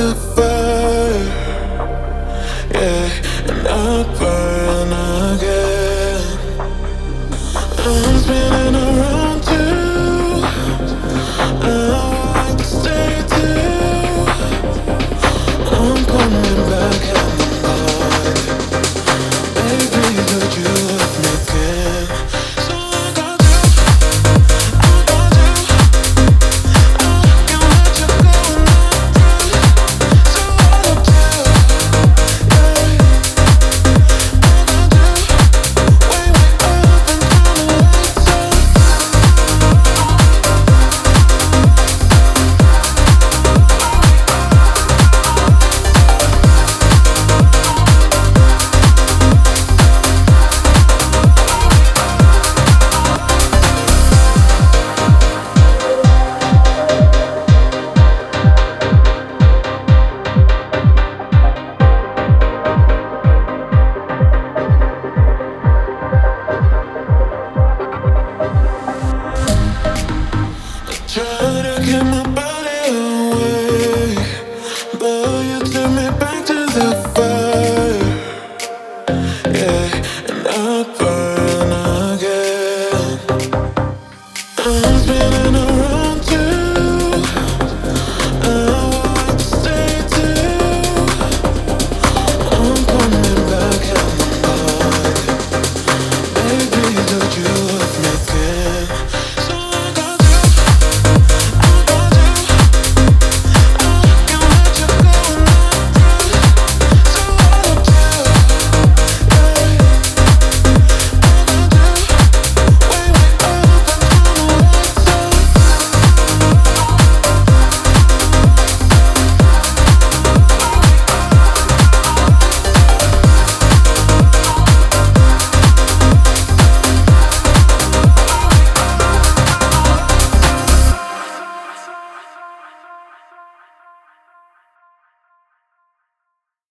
the fire, yeah, and I burn again. I'm